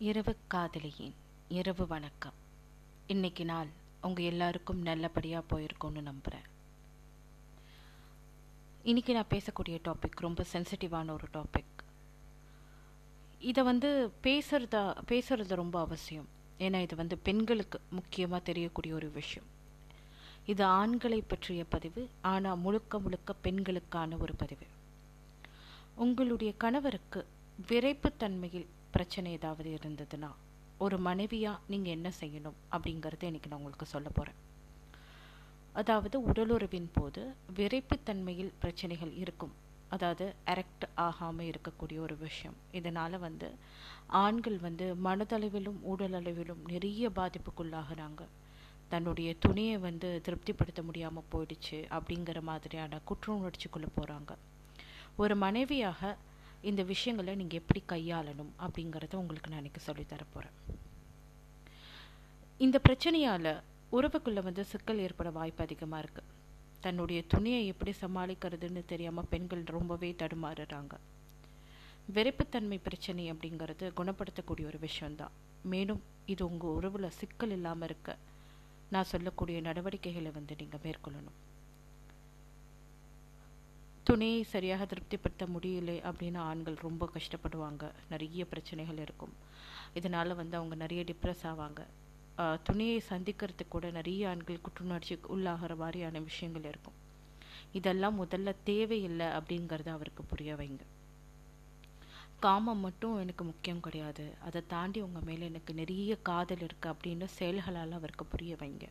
இரவு காதலியின் இரவு வணக்கம். இன்னைக்கு நாள் உங்கள் எல்லாருக்கும் நல்லபடியாக போயிருக்கோன்னு நம்புகிறேன் இன்றைக்கி நான் பேசக்கூடிய டாபிக் ரொம்ப சென்சிட்டிவான ஒரு டாபிக் இதை வந்து பேசுறதா பேசுறது ரொம்ப அவசியம். ஏன்னா இது வந்து பெண்களுக்கு முக்கியமாக தெரியக்கூடிய ஒரு விஷயம். இது ஆண்களை பற்றிய பதிவு ஆனால் முழுக்க முழுக்க பெண்களுக்கான ஒரு பதிவு. உங்களுடைய கணவருக்கு விரைப்புத்தன்மையில் பிரச்சனை ஏதாவது இருந்ததுன்னா ஒரு மனைவியாக நீங்கள் என்ன செய்யணும் அப்படிங்கிறத இன்றைக்கி நான் உங்களுக்கு சொல்ல போகிறேன் அதாவது உடலுறவின் போது விரைப்புத்தன்மையில் பிரச்சனைகள் இருக்கும். அதாவது எரெக்ட் ஆகாமல் இருக்கக்கூடிய ஒரு விஷயம். இதனால் வந்து ஆண்கள் வந்து மனதளவிலும் உடலளவிலும் நிறைய பாதிப்புக்குள்ளாகிறாங்க. தன்னுடைய துணியை வந்து திருப்திப்படுத்த முடியாமல் போயிடுச்சு அப்படிங்கிற மாதிரியான குற்ற உணர்ச்சிக்குள்ளே போகிறாங்க ஒரு மனைவியாக இந்த விஷயங்களை நீங்கள் எப்படி கையாளணும் அப்படிங்கிறத உங்களுக்கு நான் இன்றைக்கி சொல்லித்தரப்போகிறேன் இந்த பிரச்சனையால் உறவுக்குள்ளே வந்து சிக்கல் ஏற்பட வாய்ப்பு அதிகமாக இருக்குது தன்னுடைய துணியை எப்படி சமாளிக்கிறதுன்னு தெரியாமல் பெண்கள் ரொம்பவே தடுமாறுறாங்க. வெறுப்புத்தன்மை பிரச்சனை அப்படிங்கிறது குணப்படுத்தக்கூடிய ஒரு விஷயந்தான் மேலும் இது உங்கள் உறவில் சிக்கல் இல்லாமல் இருக்க நான் சொல்லக்கூடிய நடவடிக்கைகளை வந்து நீங்கள் மேற்கொள்ளணும். துணையை சரியாக திருப்திப்படுத்த முடியலை அப்படின்னு ஆண்கள் ரொம்ப கஷ்டப்படுவாங்க. நிறைய பிரச்சனைகள் இருக்கும். இதனால் வந்து அவங்க நிறைய டிப்ரெஸ் ஆவாங்க. துணையை சந்திக்கிறதுக்கு கூட நிறைய ஆண்கள் குற்றுணர்ச்சி உள்ளாகிற மாதிரியான விஷயங்கள் இருக்கும். இதெல்லாம் முதல்ல தேவையில்லை அப்படிங்கிறத அவருக்கு புரிய வைங்க. காமம் மட்டும் எனக்கு முக்கியம் கிடையாது. அதை தாண்டி உங்கள் மேலே எனக்கு நிறைய காதல் இருக்குது அப்படின்னு செயல்களால் அவருக்கு புரிய வைங்க.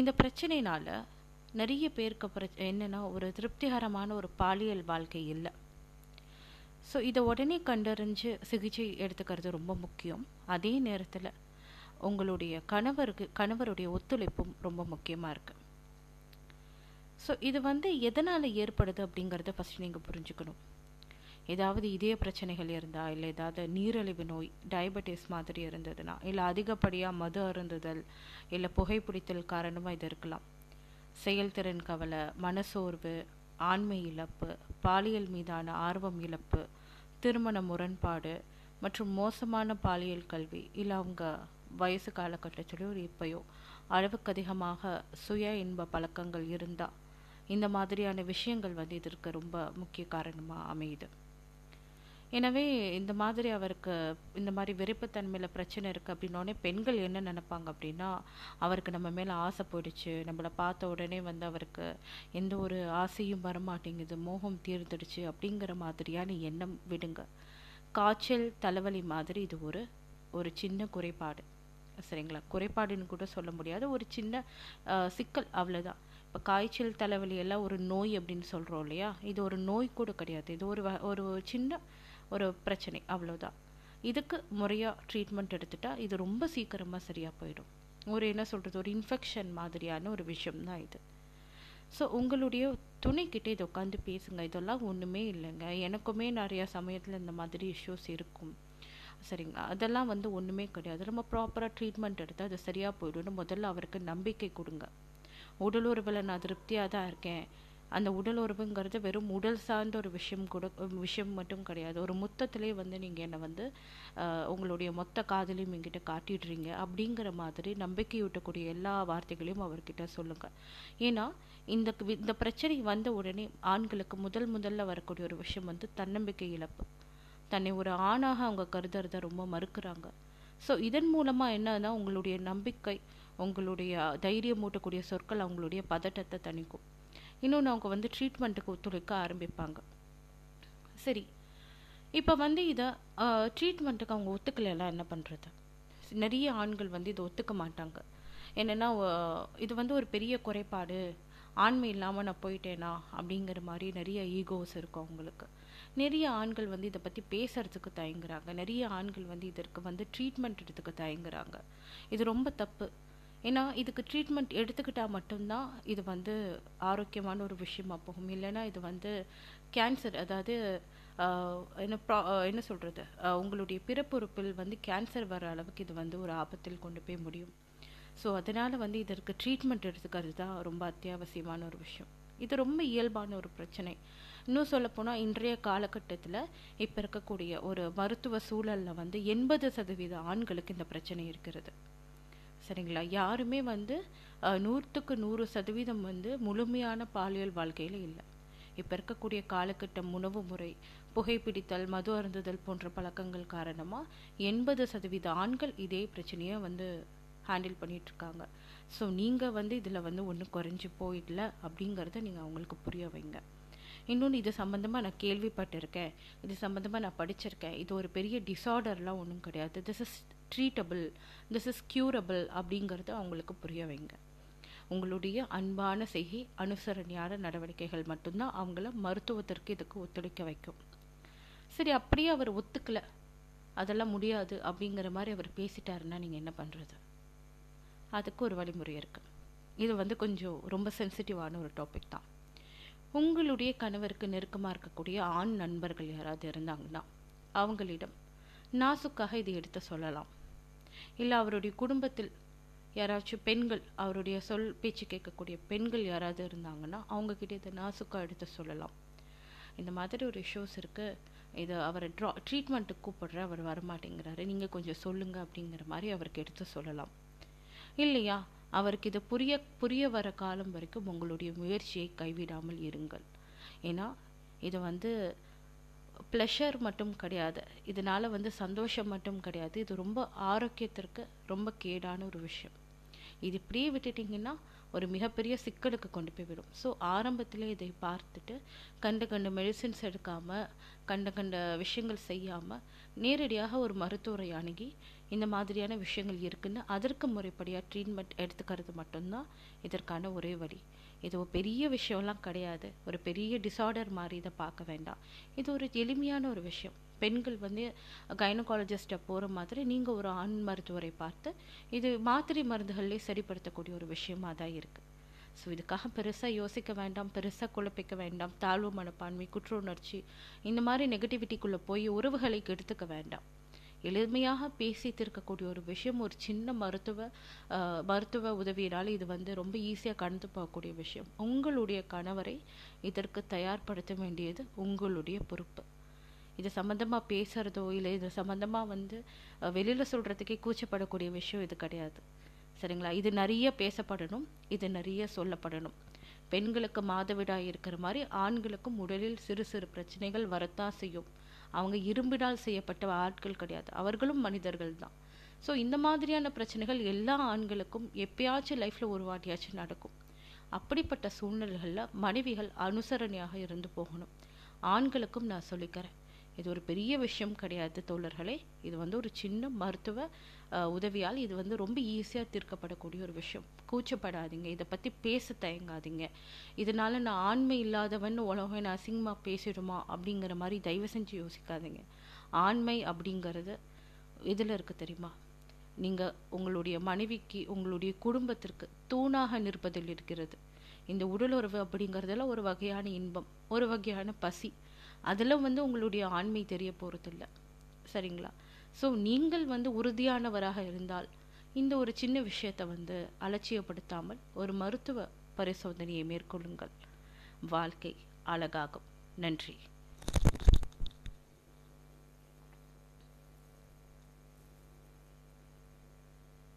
இந்த பிரச்சனைனால நிறைய பேருக்கு பிர என்னென்னா ஒரு திருப்திகரமான ஒரு பாலியல் வாழ்க்கை இல்லை. ஸோ இதை உடனே கண்டறிஞ்சு சிகிச்சை எடுத்துக்கிறது ரொம்ப முக்கியம். அதே நேரத்தில் உங்களுடைய கணவருக்கு கணவருடைய ஒத்துழைப்பும் ரொம்ப முக்கியமாக இருக்குது ஸோ இது வந்து எதனால் ஏற்படுது அப்படிங்கிறத ஃபஸ்ட் நீங்கள் புரிஞ்சுக்கணும். ஏதாவது இதய பிரச்சனைகள் இருந்தால் இல்லை ஏதாவது நீரிழிவு நோய் டயபெட்டிஸ் மாதிரி இருந்ததுன்னா இல்லை அதிகப்படியாக மது அருந்துதல் இல்லை புகைப்பிடித்தல் காரணமாக இது இருக்கலாம். செயல்திறன் கவலை மனசோர்வு ஆண்மை இழப்பு பாலியல் மீதான ஆர்வம் இழப்பு திருமண முரண்பாடு மற்றும் மோசமான பாலியல் கல்வி. இல்லை அவங்க வயசு காலகட்டத்திலோ இப்பயோ அளவுக்கு அதிகமாக சுய இன்ப பழக்கங்கள் இருந்தால் இந்த மாதிரியான விஷயங்கள் வந்து இதற்கு ரொம்ப முக்கிய காரணமாக அமையுது. எனவே இந்த மாதிரி அவருக்கு இந்த மாதிரி வெறுப்புத்தன்மையில் பிரச்சனை இருக்குது அப்படின்னோடனே பெண்கள் என்ன நினைப்பாங்க அப்படின்னா அவருக்கு நம்ம மேலே ஆசை போயிடுச்சு நம்மளை பார்த்த உடனே வந்து அவருக்கு எந்த ஒரு ஆசையும் வரமாட்டேங்குது மோகம் தீர்ந்துடுச்சு அப்படிங்கிற மாதிரியான எண்ணம் விடுங்க. காய்ச்சல் தலைவலி மாதிரி இது ஒரு ஒரு சின்ன குறைபாடு. சரிங்களா? குறைபாடுன்னு கூட சொல்ல முடியாது. ஒரு சின்ன சிக்கல் அவ்வளோதான் இப்போ காய்ச்சல் தலைவலி எல்லாம் ஒரு நோய் அப்படின்னு சொல்கிறோம் இல்லையா? இது ஒரு நோய் கூட கிடையாது. இது ஒரு ஒரு சின்ன ஒரு பிரச்சனை அவ்வளோதான் இதுக்கு முறையாக ட்ரீட்மெண்ட் எடுத்துட்டால் இது ரொம்ப சீக்கிரமாக சரியாக போயிடும். ஒரு என்ன சொல்கிறது ஒரு இன்ஃபெக்ஷன் மாதிரியான ஒரு விஷயம் தான் இது. ஸோ உங்களுடைய துணைக்கிட்டே இதை உட்காந்து பேசுங்க. இதெல்லாம் ஒன்றுமே இல்லைங்க. எனக்குமே நிறையா சமயத்தில் இந்த மாதிரி இஷ்யூஸ் இருக்கும். சரிங்க அதெல்லாம் வந்து ஒன்றுமே கிடையாது. நம்ம ப்ராப்பராக ட்ரீட்மெண்ட் எடுத்தால் அது சரியாக போயிடும்னு முதல்ல அவருக்கு நம்பிக்கை கொடுங்க. உடலுறவில் நான் திருப்தியாக தான் இருக்கேன். அந்த உடல் உறவுங்கிறது வெறும் உடல் சார்ந்த ஒரு விஷயம் கூட விஷயம் மட்டும் கிடையாது. ஒரு மொத்தத்திலே வந்து நீங்கள் என்னை வந்து உங்களுடைய மொத்த காதலையும் எங்கிட்ட காட்டிடுறீங்க அப்படிங்கிற மாதிரி நம்பிக்கையூட்டக்கூடிய எல்லா வார்த்தைகளையும் அவர்கிட்ட சொல்லுங்கள் ஏன்னா இந்த இந்த பிரச்சனை வந்த உடனே ஆண்களுக்கு முதல் முதல்ல வரக்கூடிய ஒரு விஷயம் வந்து தன்னம்பிக்கை இழப்பு. தன்னை ஒரு ஆணாக அவங்க கருதுறத ரொம்ப மறுக்கிறாங்க. ஸோ இதன் மூலமாக என்னன்னா உங்களுடைய நம்பிக்கை உங்களுடைய தைரியம் மூட்டக்கூடிய சொற்கள் அவங்களுடைய பதட்டத்தை தணிக்கும். இன்னொன்று அவங்க வந்து ட்ரீட்மெண்ட்டுக்கு ஒத்துழைக்க ஆரம்பிப்பாங்க. சரி. இப்போ வந்து இதை ட்ரீட்மெண்ட்டுக்கு அவங்க ஒத்துக்கலையெல்லாம் என்ன பண்ணுறது நிறைய ஆண்கள் வந்து இதை ஒத்துக்க மாட்டாங்க. என்னென்னா இது வந்து ஒரு பெரிய குறைபாடு. ஆண்மை இல்லாமல் நான் போயிட்டேனா? அப்படிங்கிற மாதிரி நிறைய ஈகோஸ் இருக்கும் அவங்களுக்கு. நிறைய ஆண்கள் வந்து இதை பற்றி பேசுறதுக்கு தயங்குறாங்க. நிறைய ஆண்கள் வந்து இதற்கு வந்து ட்ரீட்மெண்ட் எடுத்துக்க தயங்குறாங்க. இது ரொம்ப தப்பு. ஏன்னா இதுக்கு ட்ரீட்மெண்ட் எடுத்துக்கிட்டால் மட்டும்தான் இது வந்து ஆரோக்கியமான ஒரு விஷயமா போகும். இல்லைன்னா இது வந்து கேன்சர் அதாவது என்ன ப்ரா என்ன சொல்கிறது உங்களுடைய பிறப்புறுப்பில் வந்து கேன்சர் வர அளவுக்கு இது வந்து ஒரு ஆபத்தில் கொண்டு போய் முடியும். ஸோ அதனால் வந்து இதற்கு ட்ரீட்மெண்ட் எடுத்துக்கிறது தான் ரொம்ப அத்தியாவசியமான ஒரு விஷயம். இது ரொம்ப இயல்பான ஒரு பிரச்சனை. இன்னும் சொல்லப்போனால் இன்றைய காலகட்டத்தில் இப்போ இருக்கக்கூடிய ஒரு மருத்துவ சூழலில் வந்து எண்பது சதவீத ஆண்களுக்கு இந்த பிரச்சனை இருக்கிறது. சரிங்களா? யாருமே வந்து நூற்றுக்கு நூறு சதவீதம் வந்து முழுமையான பாலியல் வாழ்க்கையில் இல்லை. இப்போ இருக்கக்கூடிய காலகட்டம் உணவு முறை புகைப்பிடித்தல் மது அருந்துதல் போன்ற பழக்கங்கள் காரணமாக எண்பது சதவீத ஆண்கள் இதே பிரச்சனையை வந்து ஹேண்டில் பண்ணிகிட்ருக்காங்க ஸோ நீங்கள் வந்து இதில் வந்து ஒன்றும் குறைஞ்சி போயிடல அப்படிங்கிறத நீங்கள் அவங்களுக்கு புரிய வைங்க. இன்னொன்று இது சம்மந்தமாக நான் கேள்விப்பட்டிருக்கேன். இது சம்மந்தமாக நான் படிச்சிருக்கேன். இது ஒரு பெரிய டிசார்டர்லாம் ஒன்றும் கிடையாது. This is treatable this is curable அப்படிங்கிறத அவங்களுக்கு புரிய வைங்க. உங்களுடைய அன்பான செய்கை அனுசரணையான நடவடிக்கைகள் மட்டும்தான் அவங்கள மருத்துவத்திற்கு இதுக்கு ஒத்துழைக்க வைக்கும். சரி அப்படியே அவர் ஒத்துக்கல. அதெல்லாம் முடியாது அப்படிங்கிற மாதிரி அவர் பேசிட்டாருன்னா நீங்கள் என்ன பண்ணுறது அதுக்கு ஒரு வழிமுறை இருக்குது இது வந்து கொஞ்சம் ரொம்ப சென்சிட்டிவான ஒரு டாபிக் தான். உங்களுடைய கணவருக்கு நெருக்கமாக இருக்கக்கூடிய ஆண் நண்பர்கள் யாராவது இருந்தாங்கன்னா அவங்களிடம் நாசுக்காக இதை எடுத்து சொல்லலாம். இல்லை அவருடைய குடும்பத்தில் யாராச்சும் பெண்கள் அவருடைய சொல் பேச்சு கேட்கக்கூடிய பெண்கள் யாராவது இருந்தாங்கன்னா அவங்கக்கிட்ட இதை நாசுக்காக எடுத்து சொல்லலாம். இந்த மாதிரி ஒரு இஷ்யூஸ் இருக்குது இது அவரை ட்ரா ட்ரீட்மெண்ட்டுக்கு கூப்பிடுற அவர் வரமாட்டேங்கிறாரு. நீங்கள் கொஞ்சம் சொல்லுங்கள் அப்படிங்கிற மாதிரி அவருக்கு எடுத்து சொல்லலாம். இல்லையா? அவருக்கு இது புரிய புரிய வர காலம் வரைக்கும் உங்களுடைய முயற்சியை கைவிடாமல் இருங்கள். ஏன்னா இது வந்து ப்ளஷர் மட்டும் கிடையாது. இதனால் வந்து சந்தோஷம் மட்டும் கிடையாது. இது ரொம்ப ஆரோக்கியத்திற்கு ரொம்ப கேடான ஒரு விஷயம். இது இப்படியே விட்டுட்டிங்கன்னா ஒரு மிகப்பெரிய சிக்கலுக்கு கொண்டு போய் விடும். ஸோ ஆரம்பத்திலே இதை பார்த்துட்டு கண்ட கண்ட மெடிசின்ஸ் எடுக்காமல் கண்ட கண்ட விஷயங்கள் செய்யாமல் நேரடியாக ஒரு மருத்துவரை அணுகி இந்த மாதிரியான விஷயங்கள் இருக்குன்னு அதற்கு முறைப்படியாக ட்ரீட்மெண்ட் எடுத்துக்கிறது மட்டும்தான் இதற்கான ஒரே வழி. இது ஒரு பெரிய விஷயம்லாம் கிடையாது. ஒரு பெரிய டிசார்டர் மாதிரி இதை பார்க்க வேண்டாம். இது ஒரு எளிமையான ஒரு விஷயம். பெண்கள் வந்து கைனகாலஜிஸ்ட்டை போகிற மாதிரி நீங்கள் ஒரு ஆண் மருத்துவரை பார்த்து இது மாத்திரை மருந்துகள்லேயே சரிப்படுத்தக்கூடிய ஒரு விஷயமா தான் இருக்குது ஸோ இதுக்காக பெருசாக யோசிக்க வேண்டாம். பெருசாக குழப்பிக்க வேண்டாம். தாழ்வு மனப்பான்மை குற்ற உணர்ச்சி இந்த மாதிரி நெகட்டிவிட்டிக்குள்ளே போய் உறவுகளை கெடுத்துக்க வேண்டாம். எளிமையாக பேசி தீர்க்கக்கூடிய ஒரு விஷயம் ஒரு சின்ன மருத்துவ மருத்துவ உதவியினால் இது வந்து ரொம்ப ஈஸியாக கடந்து போகக்கூடிய விஷயம். உங்களுடைய கணவரை இதற்கு தயார்படுத்த வேண்டியது உங்களுடைய பொறுப்பு. இது சம்மந்தமாக பேசுகிறதோ இல்லை இது சம்மந்தமாக வந்து வெளியில் சொல்கிறதுக்கே கூச்சப்படக்கூடிய விஷயம் இது கிடையாது. சரிங்களா? இது நிறைய பேசப்படணும் இது நிறைய சொல்லப்படணும். பெண்களுக்கு மாதவிடாய் இருக்கிற மாதிரி ஆண்களுக்கும் உடலில் சிறு சிறு பிரச்சனைகள் வரத்தான் செய்யும். அவங்க இரும்பினால் செய்யப்பட்ட ஆட்கள் கிடையாது. அவர்களும் மனிதர்கள் தான் ஸோ இந்த மாதிரியான பிரச்சனைகள் எல்லா ஆண்களுக்கும் எப்பயாச்சும் லைஃப்பில் ஒரு வாட்டியாச்சும் நடக்கும். அப்படிப்பட்ட சூழ்நிலைகளில் மனைவிகள் அனுசரணையாக இருந்து போகணும். ஆண்களுக்கும் நான் சொல்லிக்கிறேன். இது ஒரு பெரிய விஷயம் கிடையாது தோழர்களே. இது வந்து ஒரு சின்ன மருத்துவ உதவியால் இது வந்து ரொம்ப ஈஸியாக தீர்க்கப்படக்கூடிய ஒரு விஷயம். கூச்சப்படாதீங்க. இதை பற்றி பேச தயங்காதீங்க. இதனால நான் ஆண்மை இல்லாதவன் உலகம் என்ன அசிங்கமாக பேசிடுமா அப்படிங்கிற மாதிரி தயவு செஞ்சு யோசிக்காதீங்க. ஆண்மை அப்படிங்கிறது இதில் இருக்குது தெரியுமா? நீங்கள் உங்களுடைய மனைவிக்கு உங்களுடைய குடும்பத்திற்கு தூணாக நிற்பதில் இருக்கிறது. இந்த உடலுறவு அப்படிங்கிறதுல ஒரு வகையான இன்பம் ஒரு வகையான பசி அதில் வந்து உங்களுடைய ஆண்மை தெரிய போகிறதில்ல சரிங்களா? ஸோ நீங்கள் வந்து உறுதியானவராக இருந்தால் இந்த ஒரு சின்ன விஷயத்தை வந்து அலட்சியப்படுத்தாமல் ஒரு மருத்துவ பரிசோதனையை மேற்கொள்ளுங்கள். வாழ்க்கை அழகாகும். நன்றி.